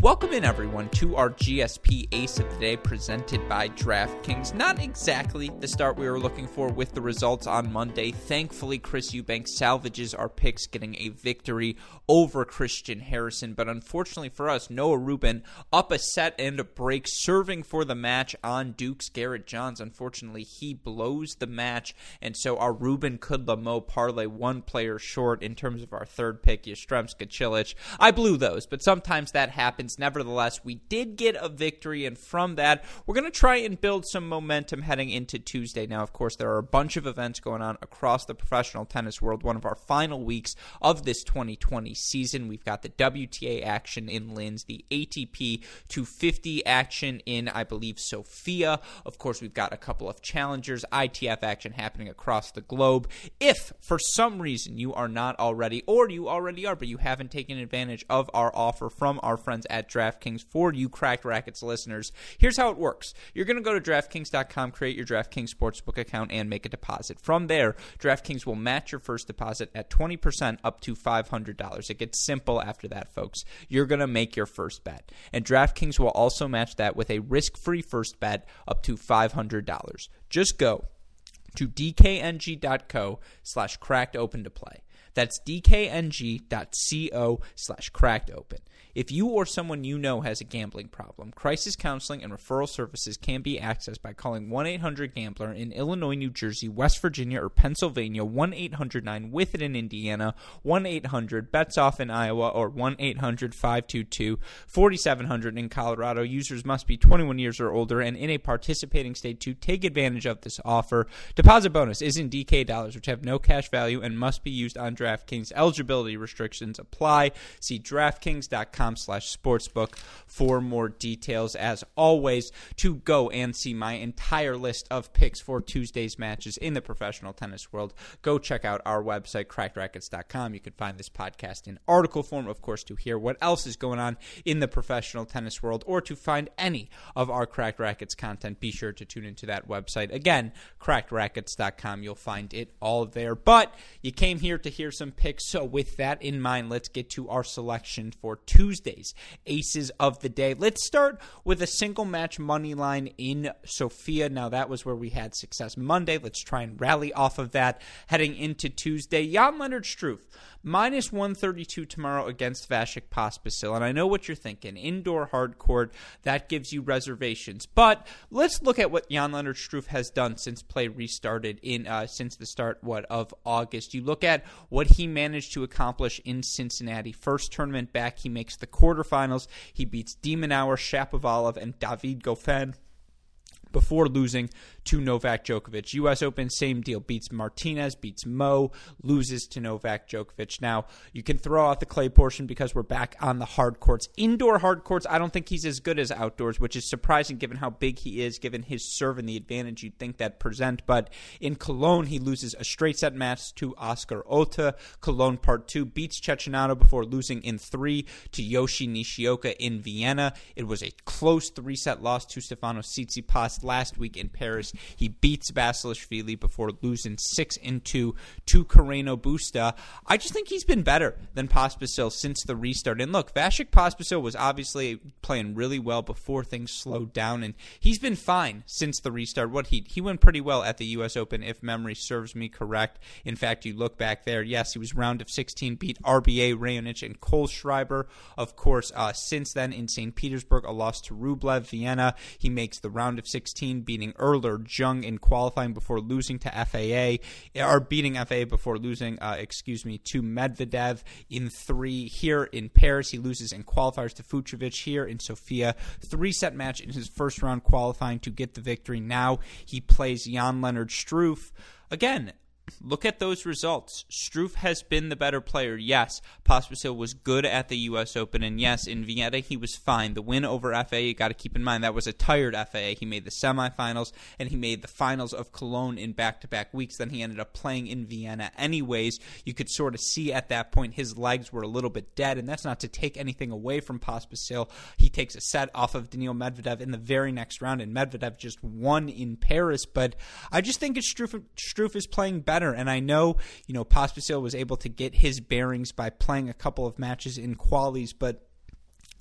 Welcome in, everyone, to our GSP Ace of the Day presented by DraftKings. Not exactly the start we were looking for with the results on Monday. Thankfully, Chris Eubanks salvages our picks, getting a victory over Christian Harrison. But unfortunately for us, Noah Rubin up a set and a break, serving for the match on Duke's Garrett Johns. Unfortunately, he blows the match, and so our Rubin Kudla parlay one player short in terms of our third pick, Yastremska Cilic. I blew those, but sometimes that happens Nevertheless, we did get a victory, and from that, we're going to try and build some momentum heading into Tuesday. Now, of course, there are a bunch of events going on across the professional tennis world. One of our final weeks of this 2020 season. We've got the WTA action in Linz, the ATP 250 action in, I believe, Sofia. Of course, we've got a couple of challengers, ITF action happening across the globe. If for some reason you are not already, or you already are, but you haven't taken advantage of our offer from our friends at at DraftKings for you Cracked Racquets listeners. Here's how it works you're going to go to DraftKings.com, create your DraftKings Sportsbook account, and make a deposit. From there, DraftKings will match your first deposit at 20% up to $500. It gets simple after that, folks. You're going to make your first bet. And DraftKings will also match that with a risk free first bet up to $500. Just go to dkng.co slash cracked open to play. That's dkng.co slash cracked open. If you or someone you know has a gambling problem, crisis counseling and referral services can be accessed by calling 1 800 Gambler in Illinois, New Jersey, West Virginia, or Pennsylvania, 1 800 9 with it in Indiana, 1 800 Bets Off in Iowa, or 1 800 522 4700 in Colorado. Users must be 21 years or older and in a participating state to take advantage of this offer. Deposit bonus is in DK dollars, which have no cash value and must be used on DraftKings. Eligibility restrictions apply. See DraftKings.com com slash sportsbook for more details. As always, to go and see my entire list of picks for Tuesday's matches in the professional tennis world, go check out our website, crackrackets.com. You can find this podcast in article form, of course, to hear what else is going on in the professional tennis world or to find any of our Cracked Racquets content. Be sure to tune into that website. Again, crackedracquets.com. You'll find it all there. But you came here to hear some picks. So, with that in mind, let's get to our selection for Tuesday. Tuesday's aces of the day. Let's start with a single match money line in Sofia. Now, that was where we had success Monday. Let's try and rally off of that heading into Tuesday. Jan Leonard Struff minus 132 tomorrow against Vasek Pospisil. And I know what you're thinking. Indoor hard court, that gives you reservations. But let's look at what Jan Leonard Struff has done since play restarted in uh, since the start what of August. You look at what he managed to accomplish in Cincinnati. First tournament back, he makes the quarterfinals. He beats de Minaur, Shapovalov, and David Goffin before losing to Novak Djokovic. U.S. Open, same deal. Beats Martinez, beats Mo, loses to Novak Djokovic. Now, you can throw out the clay portion because we're back on the hard courts. Indoor hard courts, I don't think he's as good as outdoors, which is surprising given how big he is, given his serve and the advantage you'd think that present. But in Cologne, he loses a straight set match to Oscar Otte. Cologne part two beats Cecchinato before losing in three to Yoshi Nishioka in Vienna. It was a close three set loss to Stefano Tsitsipas last week in Paris. He beats Basilashvili before losing 6 and 2 to Carreno Busta. I just think he's been better than Pospisil since the restart. And look, Vasek Pospisil was obviously playing really well before things slowed down, and he's been fine since the restart. What he he went pretty well at the U.S. Open, if memory serves me correct. In fact, you look back there, yes, he was round of 16, beat RBA, Raonic, and Kohlschreiber. Of course, uh, since then in St. Petersburg, a loss to Rublev, Vienna. He makes the round of 16, beating Erler, Jung in qualifying before losing to FAA, or beating FAA before losing, uh, excuse me, to Medvedev in three. Here in Paris, he loses in qualifiers to Fucsovics. Here in Sofia, three set match in his first round qualifying to get the victory. Now he plays Jan Leonard Struff. Again, look at those results. Struff has been the better player. Yes, Pospisil was good at the U.S. Open, and yes, in Vienna he was fine. The win over FAA, you got to keep in mind that was a tired FAA. He made the semifinals and he made the finals of Cologne in back-to-back weeks. Then he ended up playing in Vienna. Anyways, you could sort of see at that point his legs were a little bit dead, and that's not to take anything away from Pospisil. He takes a set off of Daniil Medvedev in the very next round, and Medvedev just won in Paris. But I just think Struff, Struff is playing better better. And I know, you know, Pospisil was able to get his bearings by playing a couple of matches in qualies, but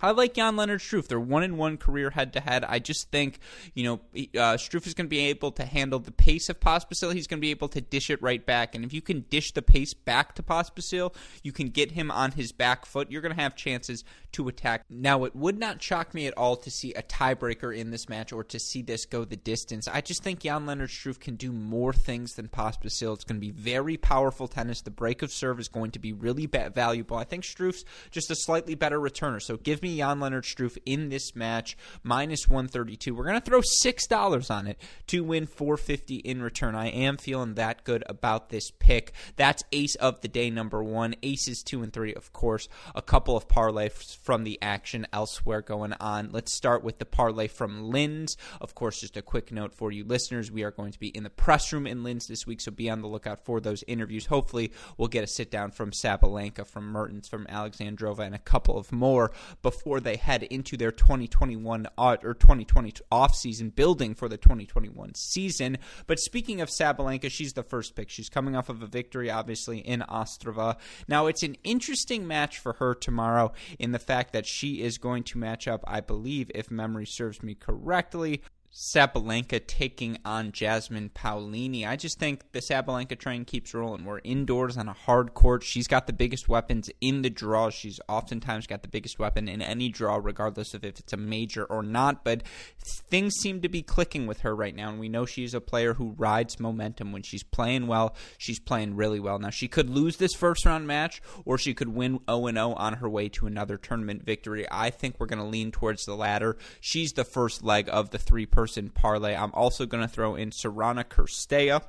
I like Jan Leonard Struff. They're one in one career head to head. I just think, you know, uh, Struff is going to be able to handle the pace of Pospisil. He's going to be able to dish it right back. And if you can dish the pace back to Pospisil, you can get him on his back foot. You're going to have chances to attack. Now, it would not shock me at all to see a tiebreaker in this match or to see this go the distance. I just think Jan Leonard Struff can do more things than Pospisil. It's going to be very powerful tennis. The break of serve is going to be really valuable. I think Struff's just a slightly better returner. So give me me Jan Leonard Struff in this match, minus 132. We're going to throw $6 on it to win 450 in return. I am feeling that good about this pick. That's ace of the day number one. Aces two and three, of course. A couple of parlays from the action elsewhere going on. Let's start with the parlay from Linz. Of course, just a quick note for you listeners we are going to be in the press room in Linz this week, so be on the lookout for those interviews. Hopefully, we'll get a sit down from Sabalenka, from Mertens, from Alexandrova, and a couple of more before before they head into their 2021 uh, or 2020 offseason building for the 2021 season. But speaking of Sabalenka, she's the first pick. She's coming off of a victory, obviously in Ostrava. Now it's an interesting match for her tomorrow in the fact that she is going to match up, I believe, if memory serves me correctly, Sabalenka taking on Jasmine Paolini. I just think the Sabalenka train keeps rolling. We're indoors on a hard court. She's got the biggest weapons in the draw. She's oftentimes got the biggest weapon in any draw, regardless of if it's a major or not. But things seem to be clicking with her right now, and we know she's a player who rides momentum. When she's playing well, she's playing really well. Now, she could lose this first round match, or she could win 0 0 on her way to another tournament victory. I think we're going to lean towards the latter. She's the first leg of the three person parlay. I'm also going to throw in Sorana Cirstea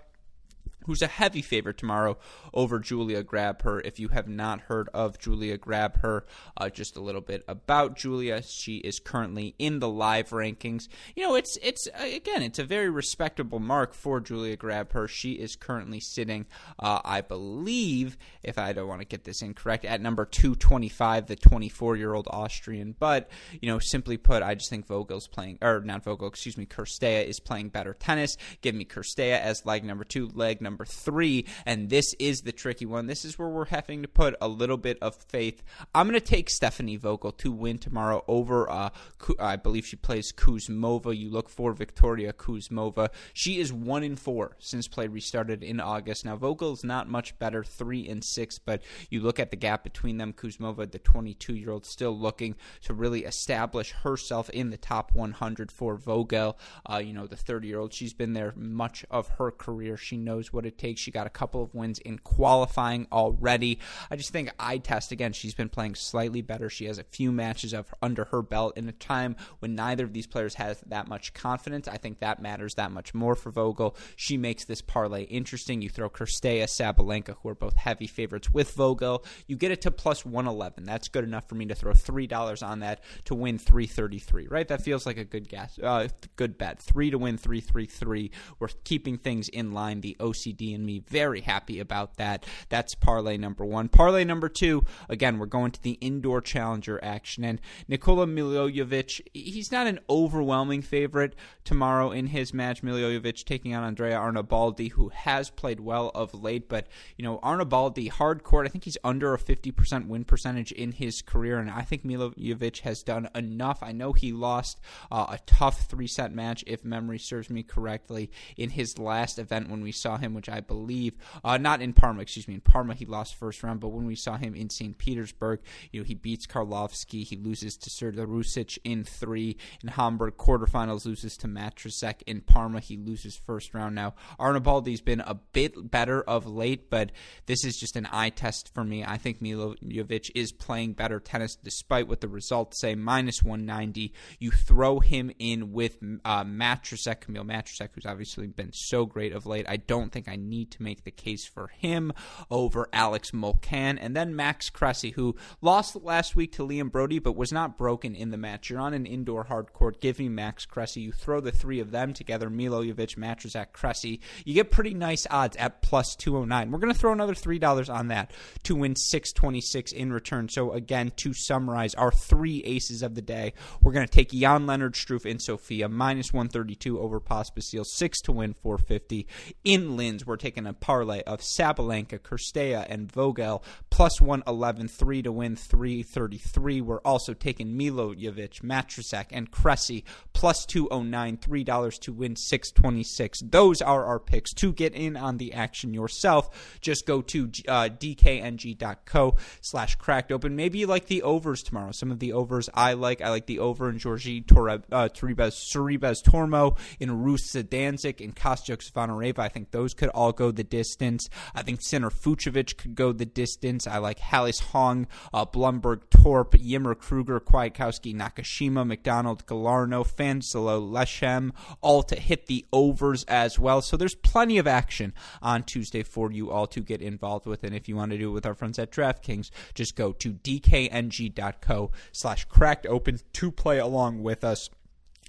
who's a heavy favorite tomorrow over Julia Grabher. If you have not heard of Julia Grabher, uh, just a little bit about Julia. She is currently in the live rankings. You know, it's it's uh, again, it's a very respectable mark for Julia Grabher. She is currently sitting, uh, I believe, if I don't want to get this incorrect, at number 225, the 24 year old Austrian. But you know, simply put, I just think Vogel's playing, or not Vogel, excuse me, Cirstea is playing better tennis. Give me Cirstea as leg number two, leg number number three, and this is the tricky one. This is where we're having to put a little bit of faith. I'm going to take Stephanie Vogel to win tomorrow over, uh, I believe she plays Kuzmova. You look for Viktoria Kuzmova. She is one in four since play restarted in August. Now Vogel is not much better, three and six, but you look at the gap between them. Kuzmova, the 22 year old, still looking to really establish herself in the top 100 for Vogel. Uh, you know, the 30 year old, she's been there much of her career. She knows what it takes. She got a couple of wins in qualifying already. I just think eye test again. She's been playing slightly better. She has a few matches of under her belt in a time when neither of these players has that much confidence. I think that matters that much more for Vogel. She makes this parlay interesting. You throw Cirstea, Sabalenka, who are both heavy favorites with Vogel. You get it to plus 111. That's good enough for me to throw three dollars on that to win 333. Right? That feels like a good guess. Uh, good bet. Three to win 333. We're keeping things in line. The OCD and me. Very happy about that. That's parlay number one. Parlay number two, again, we're going to the indoor challenger action. And Nikola Milojevic, he's not an overwhelming favorite tomorrow in his match. Milojevic taking on Andrea Arnaboldi, who has played well of late. But, you know, Arnaboldi, hard court, I think he's under a 50% win percentage in his career. And I think Milojevic has done enough. I know he lost uh, a tough three set match, if memory serves me correctly, in his last event when we saw him, which I believe, uh, not in Parma, excuse me. In Parma, he lost first round, but when we saw him in St. Petersburg, you know, he beats Karlovskiy. He loses to Serdarusic in three. In Hamburg, quarterfinals, loses to Majchrzak. In Parma, he loses first round. Now, Arnaboldi's been a bit better of late, but this is just an eye test for me. I think Milojevic is playing better tennis despite what the results say. Minus 190. You throw him in with uh, Majchrzak, Kamil Majchrzak, who's obviously been so great of late. I don't think I need to make the case for him over Alex Molcan. And then Max Cressy, who lost last week to Liam Broady, but was not broken in the match. You're on an indoor hard court. Give me Max Cressy. You throw the three of them together, Milojevic, Majchrzak, Cressy. You get pretty nice odds at plus 209. We're going to throw another $3 on that to win 626 in return. So, again, to summarize our three aces of the day, we're going to take Jan Leonard Struff in Sofia, minus 132 over Pospisil, 6 to win 450 in Linz wins. We're taking a parlay of Sabalenka, Cirstea, and Vogel plus 111, 3 to win, 333. We're also taking Milojevic, Majchrzak, and Cressy plus 209, $3 to win, 626. Those are our picks. To get in on the action yourself, just go to uh, dkng.co slash cracked open. Maybe you like the overs tomorrow. Some of the overs I like. I like the over in Giorgi Torre, uh, Sorribes Tormo, in Rusa Danzig, in Kostyuk Zvonareva. I think those could all go the distance. I think Sinner Fucsovics could go the distance. I like Halys Hong, uh, Blumberg Torp, Ymer Krueger, Kwiatkowski, Nakashima, McDonald, Galarneau, Fanselo, Leshem, all to hit the overs as well. So there's plenty of action on Tuesday for you all to get involved with. And if you want to do it with our friends at DraftKings, just go to dkng.co slash cracked open to play along with us.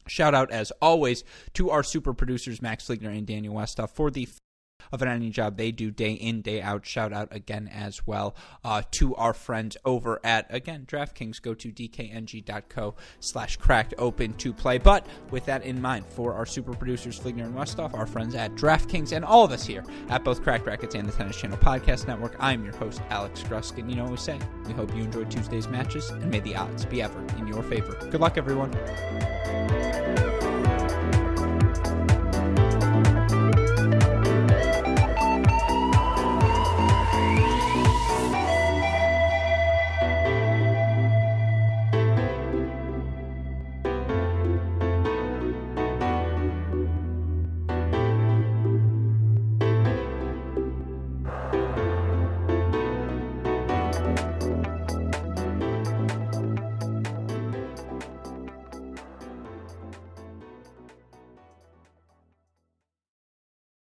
Shout out, as always, to our super producers, Max Fligner and Daniel Westoff, for the of an any job they do day in, day out. Shout out again as well uh, to our friends over at, again, DraftKings. Go to dkng.co slash cracked open to play. But with that in mind, for our super producers, Fligner and Westoff, our friends at DraftKings, and all of us here at both Cracked Racquets and the Tennis Channel Podcast Network, I'm your host, Alex Gruskin. You know what we say. We hope you enjoyed Tuesday's matches, and may the odds be ever in your favor. Good luck, everyone.